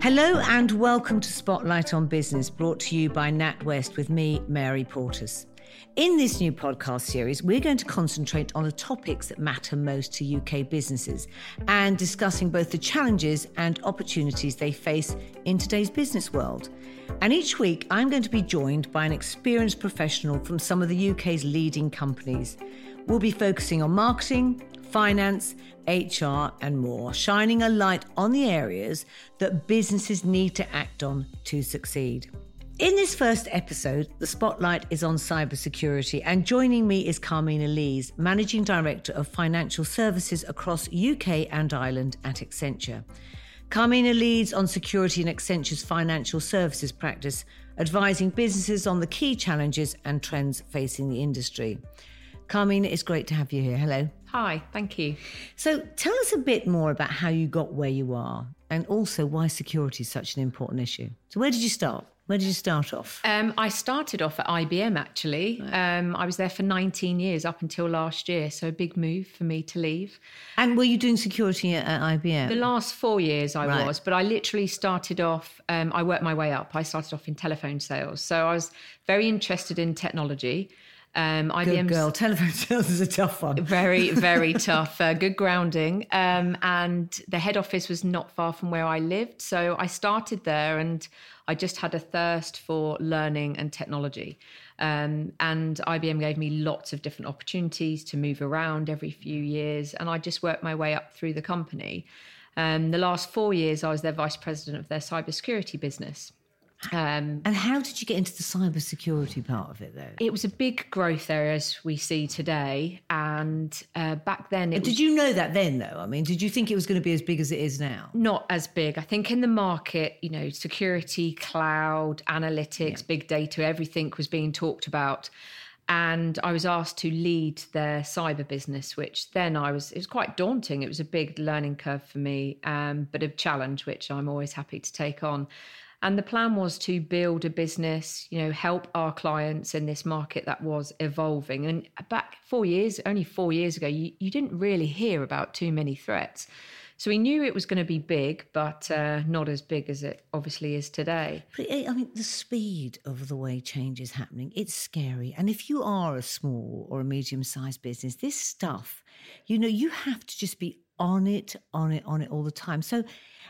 Hello and welcome to Spotlight on Business, brought to you by NatWest with me, Mary Portas. In this new podcast series, we're going to concentrate on the topics that matter most to UK businesses and discussing both the challenges and opportunities they face in today's business world. And each week, I'm going to be joined by an experienced professional from some of the UK's leading companies. We'll be focusing on marketing, finance, HR, and more, shining a light on the areas that businesses need to act on to succeed. In this first episode, the spotlight is on cybersecurity, and joining me is Carmina Lees, Managing Director of Financial Services across UK and Ireland at Accenture. Carmina leads on security in Accenture's financial services practice, advising businesses on the key challenges and trends facing the industry. Carmina, it's great to have you here. Hello. Hi, thank you. So, tell us a bit more about how you got where you are and also why security is such an important issue. So, where did you start? Where did you start off? Um, I started off at IBM actually. Um, I was there for 19 years up until last year, so a big move for me to leave. And were you doing security at, at IBM? The last four years I Right. was, but I literally started off, um, I worked my way up. I started off in telephone sales. So I was very interested in technology. Um, Good IBM's girl. Telephone sales is a tough one. very very tough uh, good grounding. Um, and the head office was not far from where i lived. So i started there and i just had a thirst for learning and technology. Um, and ibm gave me lots of different opportunities to move around every few years. And i just worked my way up through the company. Um, the last four years i was their vice president of their cybersecurity business um, And how did you get into the cybersecurity part of it, though? it was a big growth area as we see today and uh, back then it was Did you know that then, though? I mean, did you think it was going to be as big as it is now? not as big. I think in the market, you know, security, cloud, analytics, big data, everything was being talked about. And I was asked to lead their cyber business, which then I was, it was quite daunting. It was a big learning curve for me, um, but a challenge, which I'm always happy to take on. And the plan was to build a business, you know, help our clients in this market that was evolving. And back four years, only four years ago, you, you didn't really hear about too many threats. So we knew it was going to be big, but uh, not as big as it obviously is today. But eh, I mean, the speed of the way change is happening, it's scary. And if you are a small or a medium sized business, this stuff, you know, you have to just be on it, on it, on it all the time. So,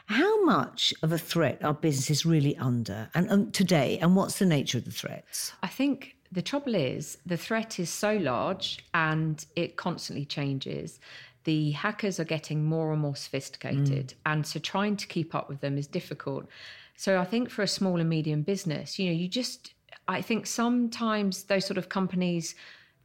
how much of a threat are businesses really under and um, today? And what's the nature of the threats? I think the trouble is the threat is so large and it constantly changes. The hackers are getting more and more sophisticated, and so trying to keep up with them is difficult. So I think for a small and medium business, you know, you just I think sometimes those sort of companies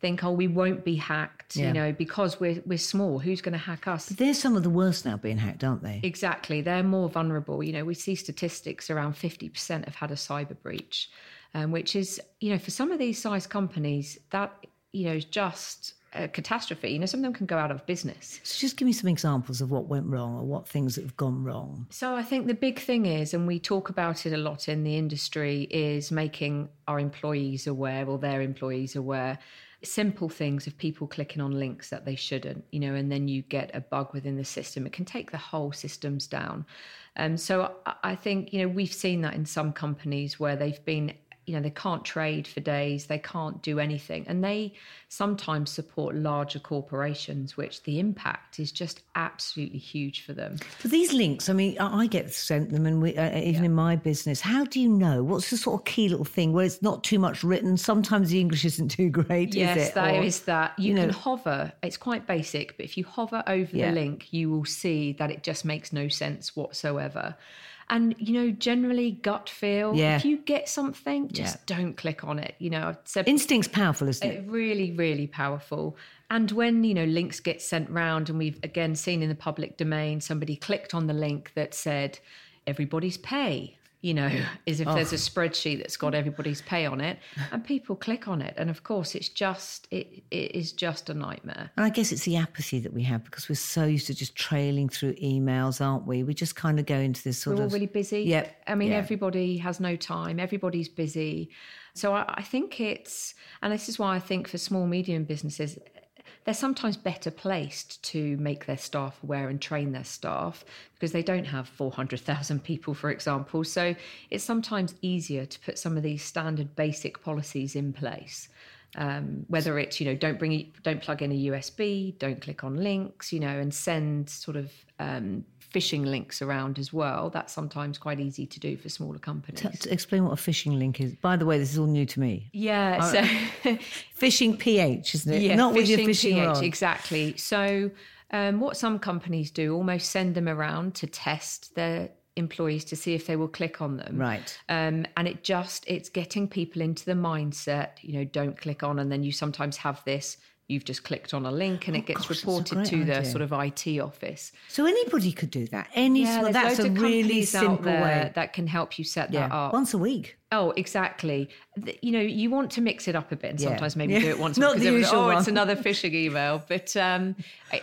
think, oh, we won't be hacked, Yeah. you know, because we're we're small. Who's going to hack us? They're some of the worst now being hacked, aren't they? Exactly. They're more vulnerable. You know, we see statistics around 50% have had a cyber breach, um, which is, you know, for some of these size companies, that, you know, is just a catastrophe. You know, some of them can go out of business. So, just give me some examples of what went wrong or what things that have gone wrong. So I think the big thing is, and we talk about it a lot in the industry, is making our employees aware or their employees aware. Simple things of people clicking on links that they shouldn't, you know, and then you get a bug within the system. It can take the whole systems down. Um, so I, I think, you know, we've seen that in some companies where they've been you know they can't trade for days they can't do anything and they sometimes support larger corporations which the impact is just absolutely huge for them for these links, I mean, I get sent them, and we, uh, even in my business, how do you know? What's the sort of key little thing where it's not too much written? Sometimes the English isn't too great, yes is it? that Or- is that you, you can know- hover it's quite basic but if you hover over Yeah. the link you will see that it just makes no sense whatsoever and you know generally gut feel Yeah. if you get something just don't click on it you know i've said Instinct's powerful, isn't it? Really really powerful and when you know links get sent round and we've again seen in the public domain somebody clicked on the link that said everybody's pay you know is if there's a oh. spreadsheet that's got everybody's pay on it and people click on it and of course it's just it, it is just a nightmare And I guess it's the apathy that we have because we're so used to just trailing through emails, aren't we? We just kind of go into this sort we're all of. really busy. Yep, I mean, yeah. everybody has no time. Everybody's busy. So I, I think it's, and this is why I think for small, medium businesses, they're sometimes better placed to make their staff aware and train their staff because they don't have 400,000 people, for example. So it's sometimes easier to put some of these standard basic policies in place. Um, whether it's you know don't bring don't plug in a USB, don't click on links, you know, and send sort of um, phishing links around as well. That's sometimes quite easy to do for smaller companies. T- explain what a phishing link is. By the way, this is all new to me. Yeah, so phishing ph, isn't it? Yeah, Not with your phishing ph, rod. exactly. So um, what some companies do, almost send them around to test their employees to see if they will click on them. Right. Um, and it just it's getting people into the mindset, you know, don't click on, and then you sometimes have this you've just clicked on a link and Oh, it gets gosh, reported to the sort of IT office. So anybody could do that. Any Yeah, small, that's a really simple way. that can help you set yeah, that up. once a week. Oh, exactly. Th- You know, you want to mix it up a bit and Yeah. sometimes maybe do it once. Not because the usual Oh, one. it's another phishing email. But um,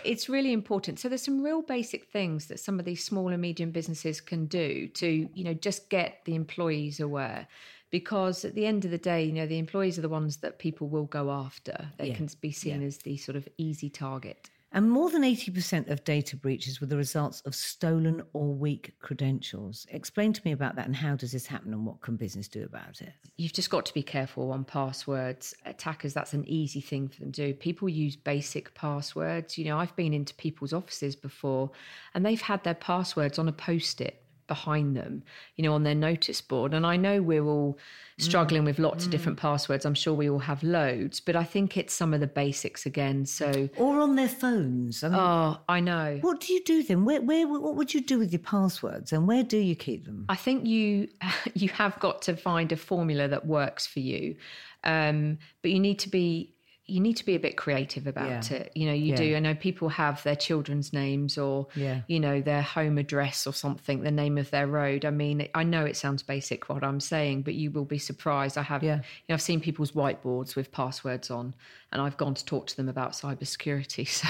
it's really important. So there's some real basic things that some of these small and medium businesses can do to, you know, just get the employees aware. Because at the end of the day, you know, the employees are the ones that people will go after. They Yeah. can be seen as the sort of easy target. And more than 80% of data breaches were the results of stolen or weak credentials. Explain to me about that and how does this happen and what can business do about it? you've just got to be careful on passwords. Attackers, that's an easy thing for them to do. People use basic passwords. You know, I've been into people's offices before and they've had their passwords on a post it behind them, you know, on their notice board. And I know we're all struggling with lots of different passwords. I'm sure we all have loads, but I think it's some of the basics again. So, Or on their phones. I mean, oh, I know. what do you do then? Where, where, what would you do with your passwords and where do you keep them? I think you you have got to find a formula that works for you, um, but you need to be you need to be a bit creative about Yeah. it. You know, you Yeah. do. I know people have their children's names or Yeah. you know their home address or something, the name of their road. I mean, I know it sounds basic what I'm saying, but you will be surprised. I have Yeah. you know I've seen people's whiteboards with passwords on, and I've gone to talk to them about cybersecurity. So.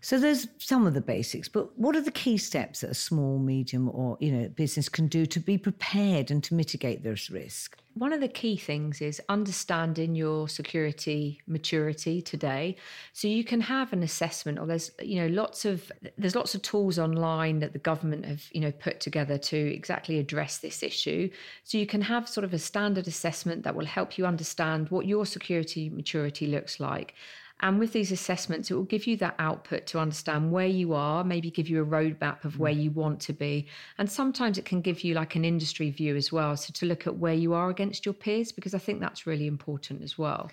So there's some of the basics, but what are the key steps that a small, medium, or you know business can do to be prepared and to mitigate this risk? One of the key things is understanding your security maturity today. So you can have an assessment, or there's you know lots of there's lots of tools online that the government have you know put together to exactly address this issue. So you can have sort of a standard assessment that will help you understand what your security maturity looks like. And with these assessments, it will give you that output to understand where you are, maybe give you a roadmap of where mm. you want to be. And sometimes it can give you like an industry view as well. So to look at where you are against your peers, because I think that's really important as well.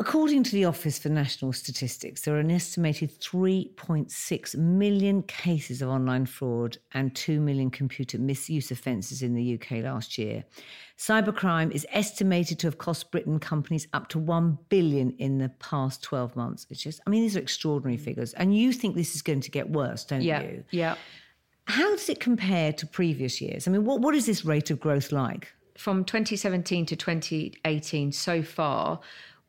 According to the Office for National Statistics, there are an estimated 3.6 million cases of online fraud and 2 million computer misuse offences in the UK last year. Cybercrime is estimated to have cost Britain companies up to 1 billion in the past 12 months. It's just, I mean, these are extraordinary figures. And you think this is going to get worse, don't Yeah. you? Yeah. How does it compare to previous years? I mean, what, what is this rate of growth like? From 2017 to 2018 so far,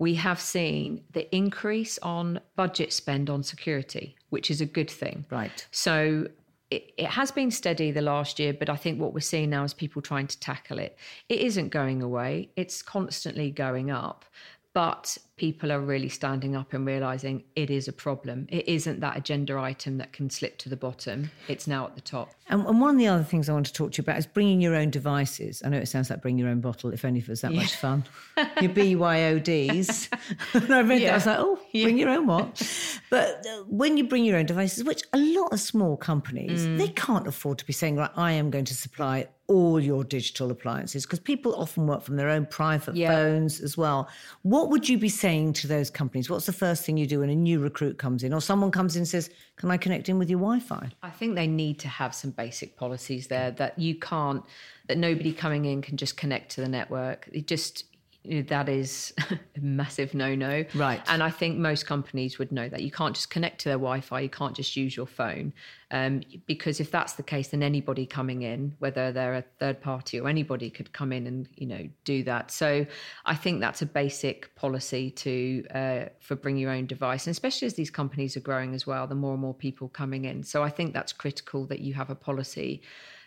we have seen the increase on budget spend on security, which is a good thing. Right. So it, it has been steady the last year, but I think what we're seeing now is people trying to tackle it. It isn't going away, it's constantly going up. But people are really standing up and realizing it is a problem. It isn't that agenda item that can slip to the bottom, it's now at the top. And, and one of the other things I want to talk to you about is bringing your own devices. I know it sounds like bring your own bottle, if only if it was that much fun. Your BYODs. and I read that, I was like, oh, bring your own what? But uh, when you bring your own devices, which a lot of small companies, Mm. they can't afford to be saying, right, I am going to supply all your digital appliances because people often work from their own private Yeah. phones as well. What would you be saying to those companies? What's the first thing you do when a new recruit comes in or someone comes in and says, can I connect in with your Wi Fi? I think they need to have some basic policies there that you can't, that nobody coming in can just connect to the network. It just, that is a massive no no. Right. And I think most companies would know that. You can't just connect to their Wi Fi, you can't just use your phone. Um, because if that's the case, then anybody coming in, whether they're a third party or anybody, could come in and you know do that. So I think that's a basic policy to uh, for bring your own device, and especially as these companies are growing as well, the more and more people coming in. So I think that's critical that you have a policy.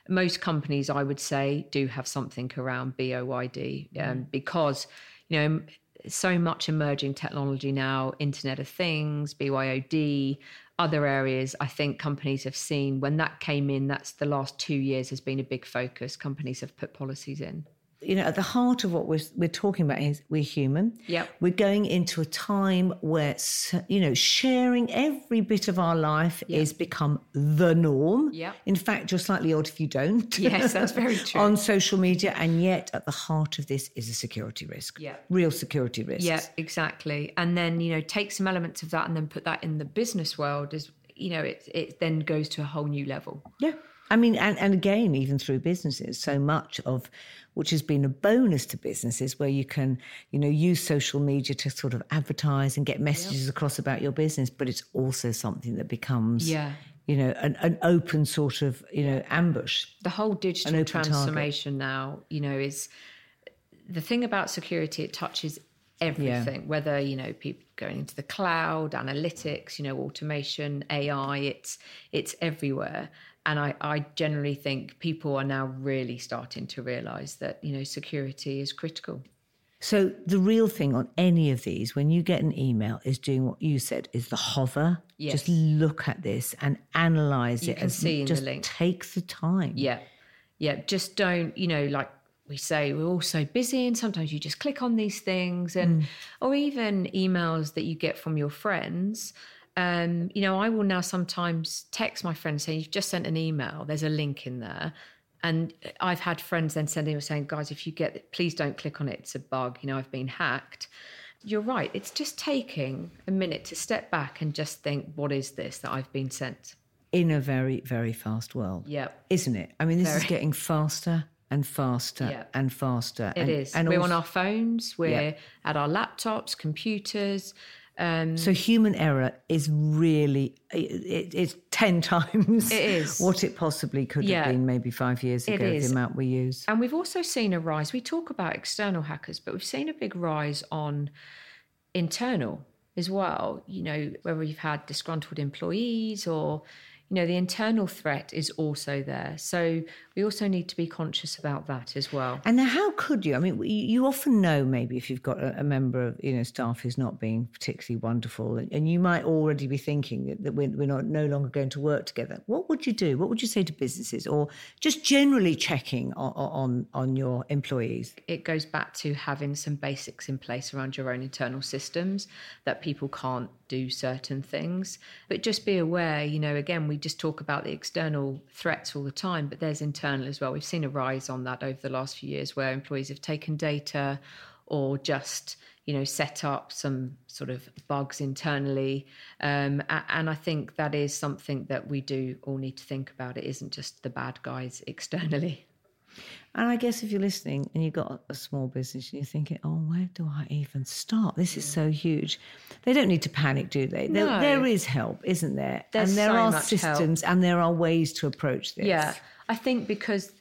Most companies, I would say, do have something around BOYD um, because you know so much emerging technology now, Internet of Things, BYOD, other areas. I think companies have seen when that came in, that's the last two years has been a big focus. Companies have put policies in you know, at the heart of what we're, we're talking about is we're human. Yeah. We're going into a time where, you know, sharing every bit of our life yep. is become the norm. Yeah. In fact, you're slightly odd if you don't. Yes, that's very true. on social media. And yet at the heart of this is a security risk. Yeah. Real security risk. Yeah, exactly. And then, you know, take some elements of that and then put that in the business world is, you know, it, it then goes to a whole new level. Yeah. I mean, and, and again, even through businesses, so much of which has been a bonus to businesses where you can, you know, use social media to sort of advertise and get messages across about your business, but it's also something that becomes, yeah. you know, an, an open sort of, you know, ambush. The whole digital transformation target. now, you know, is the thing about security, it touches everything, yeah. whether, you know, people going into the cloud, analytics, you know, automation, AI, it's it's everywhere and I, I generally think people are now really starting to realize that you know security is critical so the real thing on any of these when you get an email is doing what you said is the hover yes. just look at this and analyze you it can see just the link. take the time yeah yeah just don't you know like we say we're all so busy and sometimes you just click on these things and mm. or even emails that you get from your friends um, you know, I will now sometimes text my friends saying, You've just sent an email, there's a link in there. And I've had friends then sending me saying, Guys, if you get it, please don't click on it. It's a bug. You know, I've been hacked. You're right. It's just taking a minute to step back and just think, What is this that I've been sent? In a very, very fast world. Yeah. Isn't it? I mean, this very. is getting faster and faster yeah. and faster. It and, is. And we're also, on our phones, we're yeah. at our laptops, computers. Um, so human error is really it, it's ten times it is. what it possibly could yeah, have been maybe five years ago. The amount we use, and we've also seen a rise. We talk about external hackers, but we've seen a big rise on internal as well. You know, whether you've had disgruntled employees or you know, the internal threat is also there. So we also need to be conscious about that as well. And now, how could you? I mean, you often know maybe if you've got a, member of you know staff who's not being particularly wonderful, and, you might already be thinking that we're, we're not no longer going to work together. What would you do? What would you say to businesses, or just generally checking on on, on your employees? It goes back to having some basics in place around your own internal systems that people can't do certain things. But just be aware, you know, again, we just talk about the external threats all the time, but there's internal as well. We've seen a rise on that over the last few years where employees have taken data or just you know set up some sort of bugs internally. Um, and i think that is something that we do all need to think about. It isn't just the bad guys externally and I guess if you're listening and you've got a small business and you're thinking, oh, where do I even start? This is so mm. huge. They don't need to panic, do they? No. There, there is help, isn't there? There's and there so are systems help. and there are ways to approach this. Yeah. I think because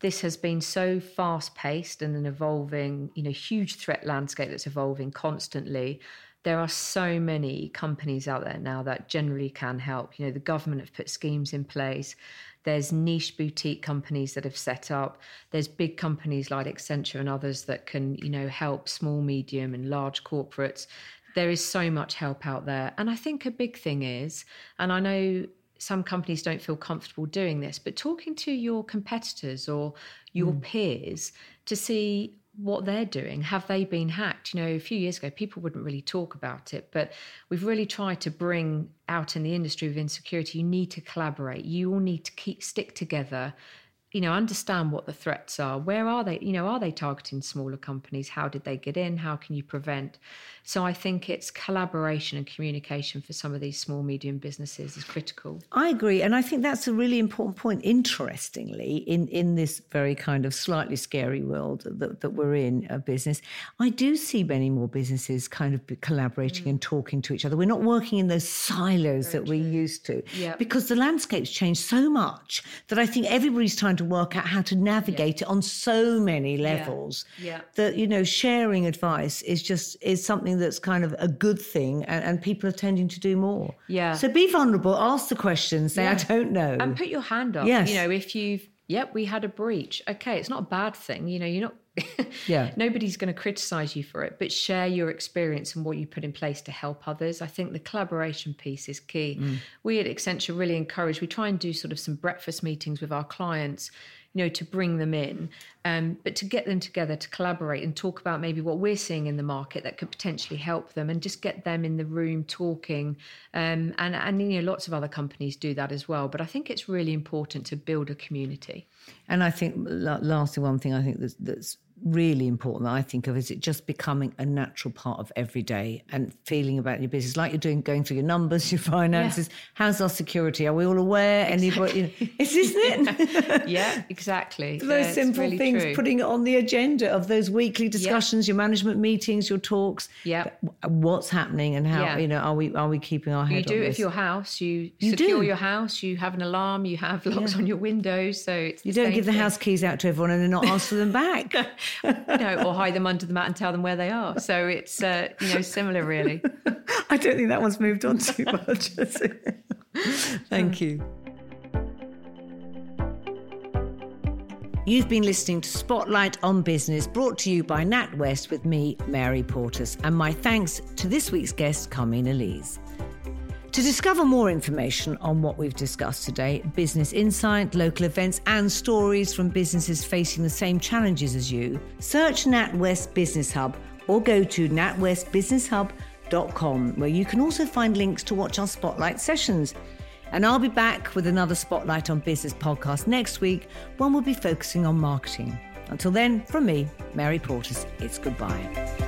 this has been so fast paced and an evolving, you know, huge threat landscape that's evolving constantly. There are so many companies out there now that generally can help. You know, the government have put schemes in place. There's niche boutique companies that have set up. There's big companies like Accenture and others that can, you know, help small, medium, and large corporates. There is so much help out there. And I think a big thing is, and I know some companies don't feel comfortable doing this, but talking to your competitors or your mm. peers to see what they're doing. Have they been hacked? You know, a few years ago, people wouldn't really talk about it, but we've really tried to bring out in the industry of insecurity. You need to collaborate. You all need to keep stick together you know understand what the threats are. Where are they you know are they targeting smaller companies? How did they get in? How can you prevent? So i think it's collaboration and communication for some of these small medium businesses is critical. I agree and i think that's a really important point interestingly in in this very kind of slightly scary world that, that we're in a business i do see many more businesses kind of collaborating mm. and talking to each other. We're not working in those silos very that we used to yep. because the landscape's changed so much that i think everybody's trying to to work out how to navigate yeah. it on so many levels yeah. yeah. that you know sharing advice is just is something that's kind of a good thing and, and people are tending to do more yeah so be vulnerable ask the questions say i don't know and put your hand up yes. you know if you've yep we had a breach okay it's not a bad thing you know you're not yeah. Nobody's going to criticize you for it, but share your experience and what you put in place to help others. I think the collaboration piece is key. Mm. We at Accenture really encourage, we try and do sort of some breakfast meetings with our clients you know, to bring them in, um, but to get them together to collaborate and talk about maybe what we're seeing in the market that could potentially help them, and just get them in the room talking. Um, and and you know, lots of other companies do that as well. But I think it's really important to build a community. And I think, lastly, one thing I think that's, that's really important that I think of is it just becoming a natural part of every day and feeling about your business like you're doing going through your numbers, your finances. Yeah. How's our security? Are we all aware? Exactly. Anybody? Know, isn't it? yeah, exactly. those yeah, simple really things, true. putting it on the agenda of those weekly discussions, your management meetings, your talks. Yeah, what's happening and how you know are we are we keeping our head? You do if your house, you, you secure do. your house, you have an alarm, you have locks on your windows, so you don't give the house keys out to everyone and then not ask for them back. No, or hide them under the mat and tell them where they are. So it's uh, you know similar, really. I don't think that one's moved on too much. Thank you. You've been listening to Spotlight on Business, brought to you by NatWest with me, Mary Portas, and my thanks to this week's guest, Carmina Lees. To discover more information on what we've discussed today, business insight, local events, and stories from businesses facing the same challenges as you, search NatWest Business Hub or go to natwestbusinesshub.com, where you can also find links to watch our spotlight sessions. And I'll be back with another Spotlight on Business podcast next week, one will be focusing on marketing. Until then, from me, Mary Portas, it's goodbye.